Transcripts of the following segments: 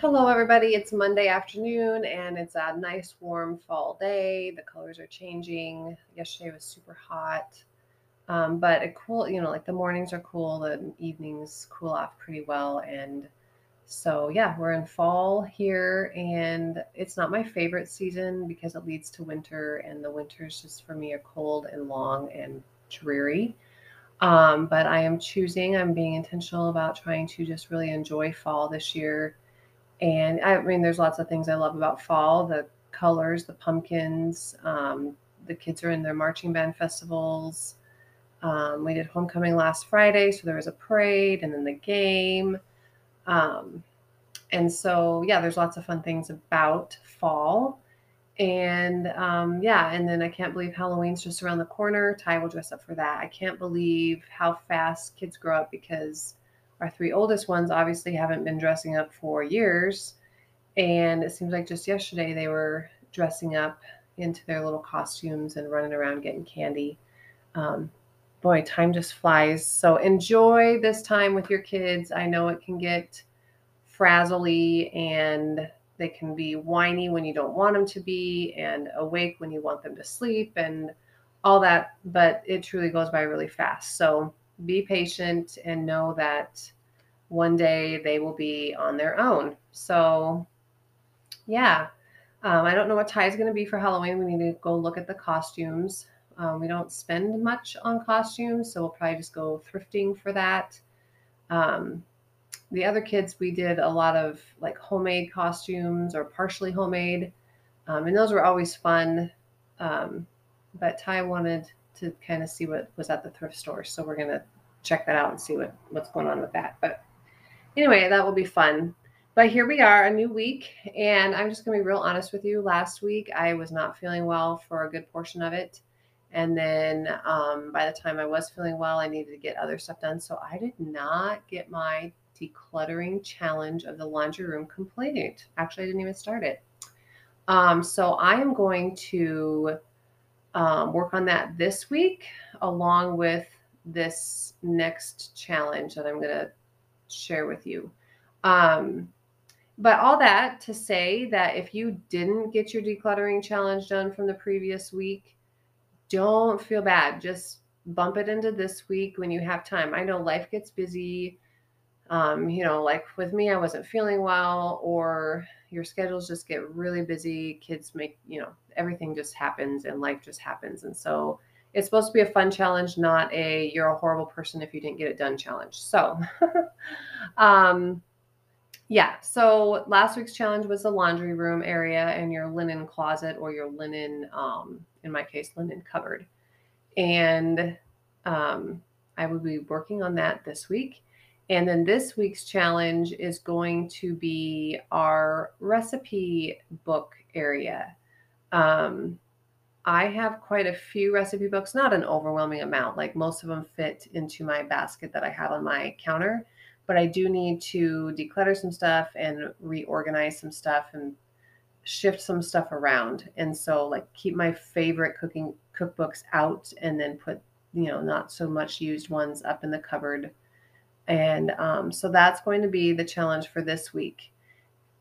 Hello, everybody. It's Monday afternoon and it's a nice warm fall day. The colors are changing. Yesterday was super hot, um, but it cool, you know, like the mornings are cool, the evenings cool off pretty well. And so, yeah, we're in fall here and it's not my favorite season because it leads to winter, and the winters just for me are cold and long and dreary. Um, but I am choosing, I'm being intentional about trying to just really enjoy fall this year and I mean, there's lots of things I love about fall the colors, the pumpkins. Um, the kids are in their marching band festivals. Um, we did homecoming last Friday, so there was a parade and then the game. Um, and so, yeah, there's lots of fun things about fall. And um, yeah, and then I can't believe Halloween's just around the corner. Ty will dress up for that. I can't believe how fast kids grow up because our three oldest ones obviously haven't been dressing up for years. And it seems like just yesterday they were dressing up into their little costumes and running around getting candy. Um, boy, time just flies. So enjoy this time with your kids. I know it can get frazzly and they can be whiny when you don't want them to be and awake when you want them to sleep and all that, but it truly goes by really fast. So be patient and know that one day they will be on their own. So, yeah, um, I don't know what Ty is going to be for Halloween. We need to go look at the costumes. Um, we don't spend much on costumes, so we'll probably just go thrifting for that. Um, the other kids, we did a lot of like homemade costumes or partially homemade, um, and those were always fun. Um, but Ty wanted to kind of see what was at the thrift store, so we're gonna check that out and see what what's going on with that. But anyway, that will be fun. But here we are, a new week, and I'm just to be real honest with you. Last week, I was not feeling well for a good portion of it. And then um, by the time I was feeling well, I needed to get other stuff done. So I did not get my decluttering challenge of the laundry room completed. Actually, I didn't even start it. Um, so I am going to um, work on that this week, along with this next challenge that I'm going to share with you. Um, but all that to say that if you didn't get your decluttering challenge done from the previous week, don't feel bad. Just bump it into this week when you have time. I know life gets busy. Um, you know, like with me, I wasn't feeling well, or your schedules just get really busy. Kids make, you know, everything just happens and life just happens. And so it's supposed to be a fun challenge, not a you're a horrible person if you didn't get it done challenge. So, um, yeah. So last week's challenge was the laundry room area and your linen closet or your linen, um, in my case, linen cupboard. And um, I will be working on that this week. And then this week's challenge is going to be our recipe book area. Um, I have quite a few recipe books, not an overwhelming amount. Like most of them fit into my basket that I have on my counter, but I do need to declutter some stuff and reorganize some stuff and shift some stuff around. And so like keep my favorite cooking cookbooks out and then put, you know, not so much used ones up in the cupboard. And um, so that's going to be the challenge for this week.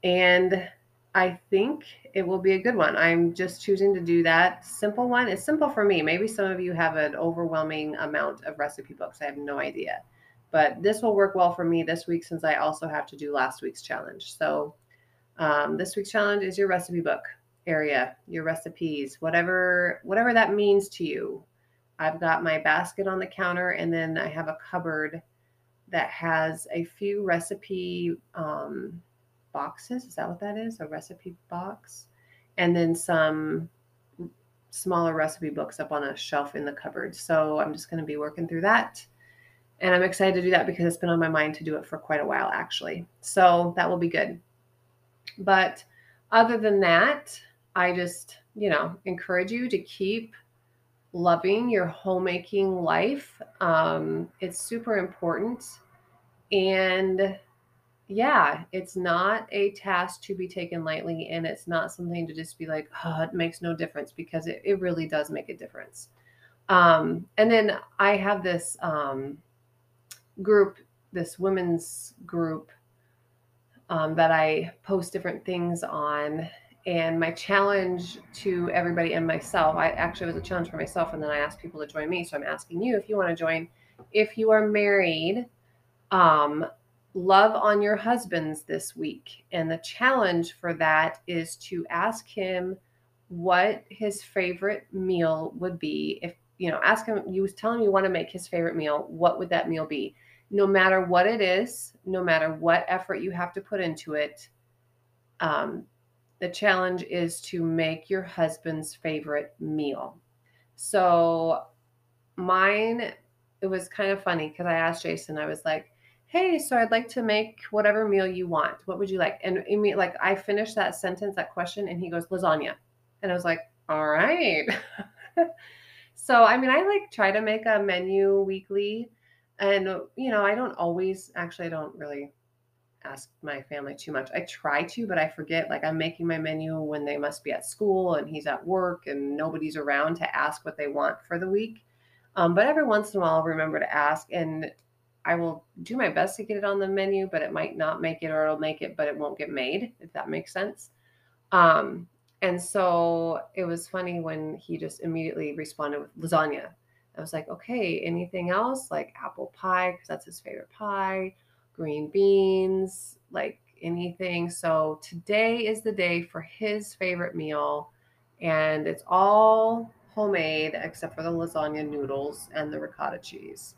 And I think it will be a good one. I'm just choosing to do that simple one. It's simple for me. Maybe some of you have an overwhelming amount of recipe books. I have no idea. But this will work well for me this week since I also have to do last week's challenge. So um, this week's challenge is your recipe book area, your recipes, whatever whatever that means to you. I've got my basket on the counter, and then I have a cupboard that has a few recipe um, boxes. Is that what that is? A recipe box. And then some smaller recipe books up on a shelf in the cupboard. So I'm just going to be working through that. And I'm excited to do that because it's been on my mind to do it for quite a while, actually. So that will be good. But other than that, I just, you know, encourage you to keep loving your homemaking life. Um, it's super important. And yeah, it's not a task to be taken lightly and it's not something to just be like, oh, it makes no difference because it, it really does make a difference. Um, and then I have this um, group, this women's group um, that I post different things on. And my challenge to everybody and myself, I actually was a challenge for myself, and then I asked people to join me. So I'm asking you if you want to join. If you are married, um, love on your husbands this week. And the challenge for that is to ask him what his favorite meal would be. If you know, ask him, you telling him you want to make his favorite meal, what would that meal be? No matter what it is, no matter what effort you have to put into it, um, the challenge is to make your husband's favorite meal. So mine, it was kind of funny because I asked Jason, I was like, hey, so I'd like to make whatever meal you want. What would you like? And I mean, like I finished that sentence, that question, and he goes, lasagna. And I was like, all right. so, I mean, I like try to make a menu weekly. And, you know, I don't always, actually, I don't really ask my family too much. I try to, but I forget. Like, I'm making my menu when they must be at school and he's at work and nobody's around to ask what they want for the week. Um, but every once in a while, I'll remember to ask. And I will do my best to get it on the menu, but it might not make it or it'll make it, but it won't get made, if that makes sense. Um, and so it was funny when he just immediately responded with lasagna. I was like, okay, anything else? Like apple pie, because that's his favorite pie, green beans, like anything. So today is the day for his favorite meal. And it's all homemade except for the lasagna noodles and the ricotta cheese.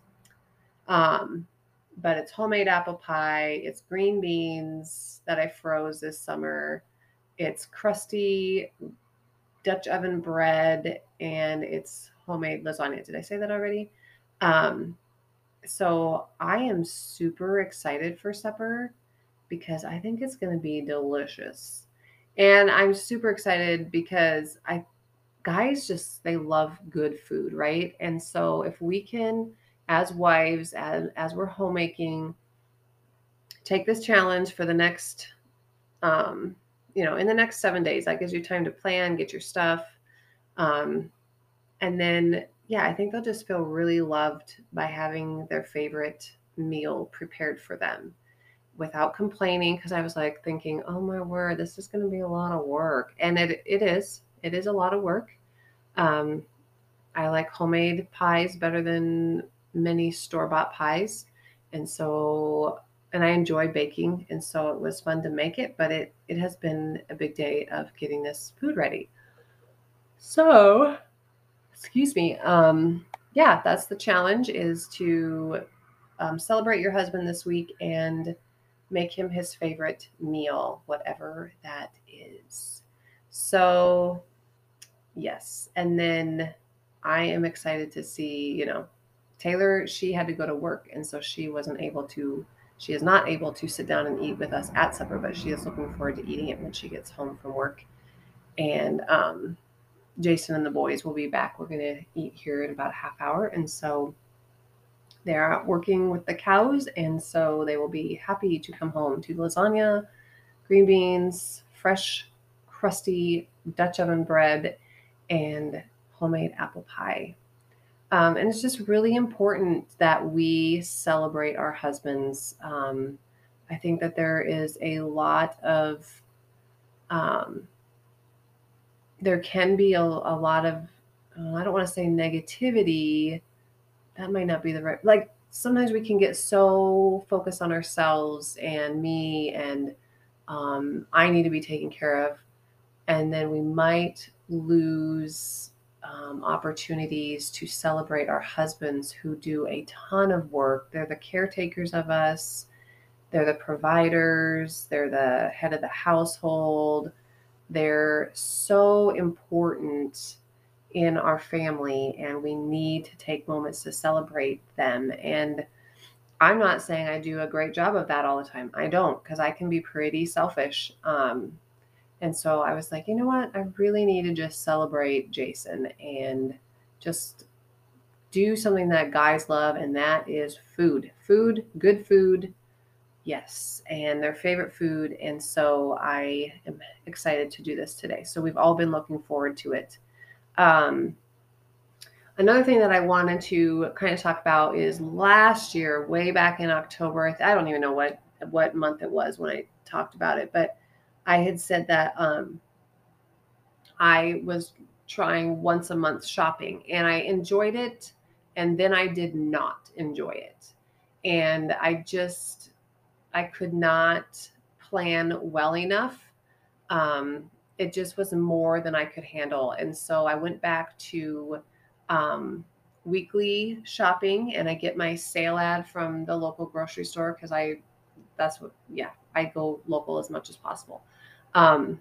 Um, but it's homemade apple pie. It's green beans that I froze this summer. It's crusty Dutch oven bread and it's homemade lasagna. Did I say that already? Um, so I am super excited for supper because I think it's going to be delicious. And I'm super excited because I guys just they love good food, right? And so if we can as wives, as, as we're homemaking, take this challenge for the next, um, you know, in the next seven days. That gives you time to plan, get your stuff. Um, and then, yeah, I think they'll just feel really loved by having their favorite meal prepared for them without complaining. Cause I was like thinking, oh my word, this is going to be a lot of work. And it, it is, it is a lot of work. Um, I like homemade pies better than many store bought pies. And so, and I enjoy baking. And so it was fun to make it, but it, it has been a big day of getting this food ready. So, excuse me. Um, yeah, that's the challenge is to um, celebrate your husband this week and make him his favorite meal, whatever that is. So, yes. And then I am excited to see, you know, Taylor, she had to go to work, and so she wasn't able to. She is not able to sit down and eat with us at supper, but she is looking forward to eating it when she gets home from work. And um, Jason and the boys will be back. We're going to eat here in about a half hour, and so they're out working with the cows, and so they will be happy to come home to lasagna, green beans, fresh, crusty Dutch oven bread, and homemade apple pie. Um, and it's just really important that we celebrate our husbands. Um, I think that there is a lot of, um, there can be a, a lot of, uh, I don't want to say negativity. That might not be the right, like sometimes we can get so focused on ourselves and me and um, I need to be taken care of. And then we might lose um, opportunities to celebrate our husbands who do a ton of work. They're the caretakers of us, they're the providers, they're the head of the household. They're so important in our family, and we need to take moments to celebrate them. And I'm not saying I do a great job of that all the time. I don't, because I can be pretty selfish. Um, and so I was like, you know what? I really need to just celebrate Jason and just do something that guys love, and that is food. Food, good food, yes, and their favorite food. And so I am excited to do this today. So we've all been looking forward to it. Um, another thing that I wanted to kind of talk about is last year, way back in October. I don't even know what what month it was when I talked about it, but I had said that um, I was trying once a month shopping and I enjoyed it and then I did not enjoy it. And I just I could not plan well enough. Um, it just was more than I could handle. And so I went back to um, weekly shopping and I get my sale ad from the local grocery store because I, that's what, yeah, I go local as much as possible. Um,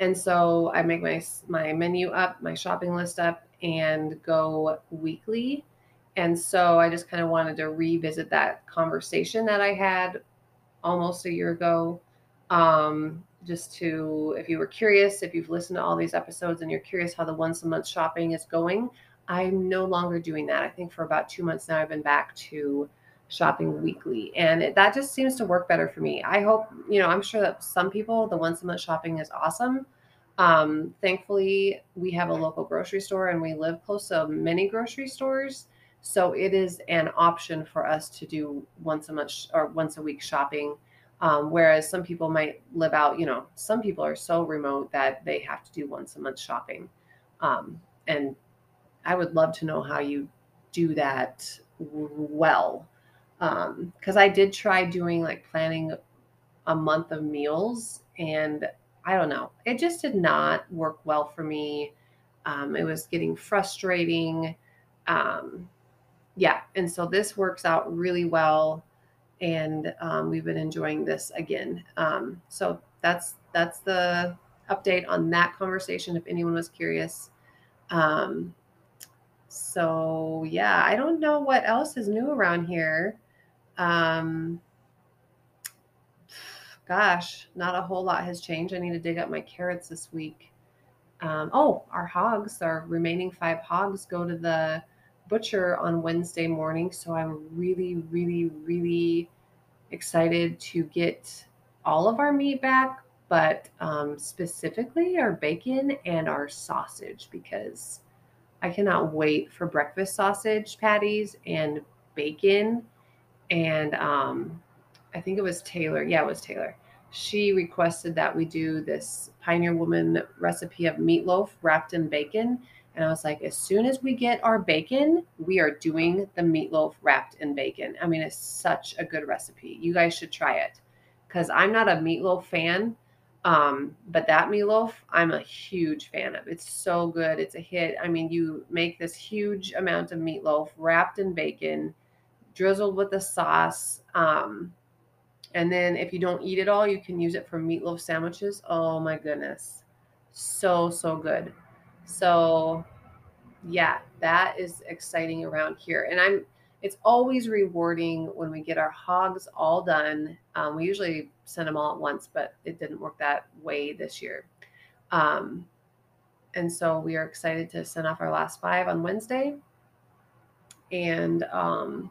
and so I make my my menu up, my shopping list up, and go weekly. And so I just kind of wanted to revisit that conversation that I had almost a year ago. Um, just to, if you were curious, if you've listened to all these episodes and you're curious how the once a month shopping is going, I'm no longer doing that. I think for about two months now, I've been back to shopping weekly, and it, that just seems to work better for me. I hope, you know, I'm sure that some people, the once a month shopping is awesome. Um, thankfully, we have a local grocery store and we live close to many grocery stores. So it is an option for us to do once a month or once a week shopping. Um, whereas some people might live out, you know, some people are so remote that they have to do once a month shopping. Um, and I would love to know how you do that well. Because um, I did try doing like planning a month of meals and I don't know, it just did not work well for me. Um, it was getting frustrating. Um, yeah. And so this works out really well. And um, we've been enjoying this again. Um, so that's that's the update on that conversation if anyone was curious. Um, so yeah, I don't know what else is new around here. Um, gosh, not a whole lot has changed. I need to dig up my carrots this week. Um, oh, our hogs, our remaining five hogs go to the butcher on Wednesday morning. So I'm really, really, really excited to get all of our meat back, but um, specifically our bacon and our sausage because I cannot wait for breakfast sausage patties and bacon. And um, I think it was Taylor. Yeah, it was Taylor. She requested that we do this Pioneer Woman recipe of meatloaf wrapped in bacon. And I was like, as soon as we get our bacon, we are doing the meatloaf wrapped in bacon. I mean, it's such a good recipe. You guys should try it because I'm not a meatloaf fan. Um, but that meatloaf, I'm a huge fan of. It's so good. It's a hit. I mean, you make this huge amount of meatloaf wrapped in bacon, drizzled with the sauce. Um, and then if you don't eat it all, you can use it for meatloaf sandwiches. Oh my goodness. So, so good. So, yeah, that is exciting around here. And I'm it's always rewarding when we get our hogs all done. Um, we usually send them all at once, but it didn't work that way this year. Um, and so we are excited to send off our last five on Wednesday. And um,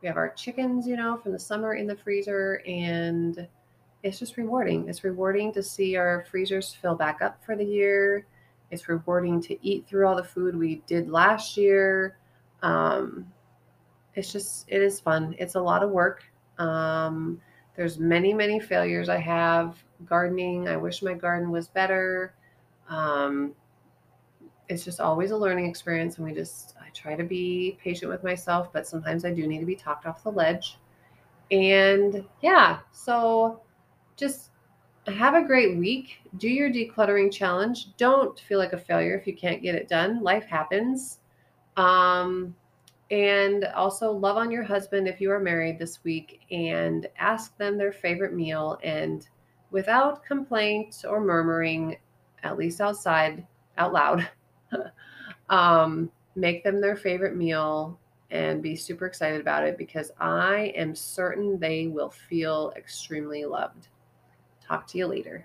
we have our chickens, you know, from the summer in the freezer. And it's just rewarding. It's rewarding to see our freezers fill back up for the year. It's rewarding to eat through all the food we did last year. Um, it's just it is fun. It's a lot of work. Um, there's many many failures I have gardening. I wish my garden was better. Um, it's just always a learning experience, and we just I try to be patient with myself, but sometimes I do need to be talked off the ledge. And yeah, so just have a great week. Do your decluttering challenge. Don't feel like a failure if you can't get it done. Life happens. Um, and also love on your husband if you are married this week and ask them their favorite meal and without complaint or murmuring, at least outside, out loud, um, make them their favorite meal and be super excited about it because I am certain they will feel extremely loved. Talk to you later.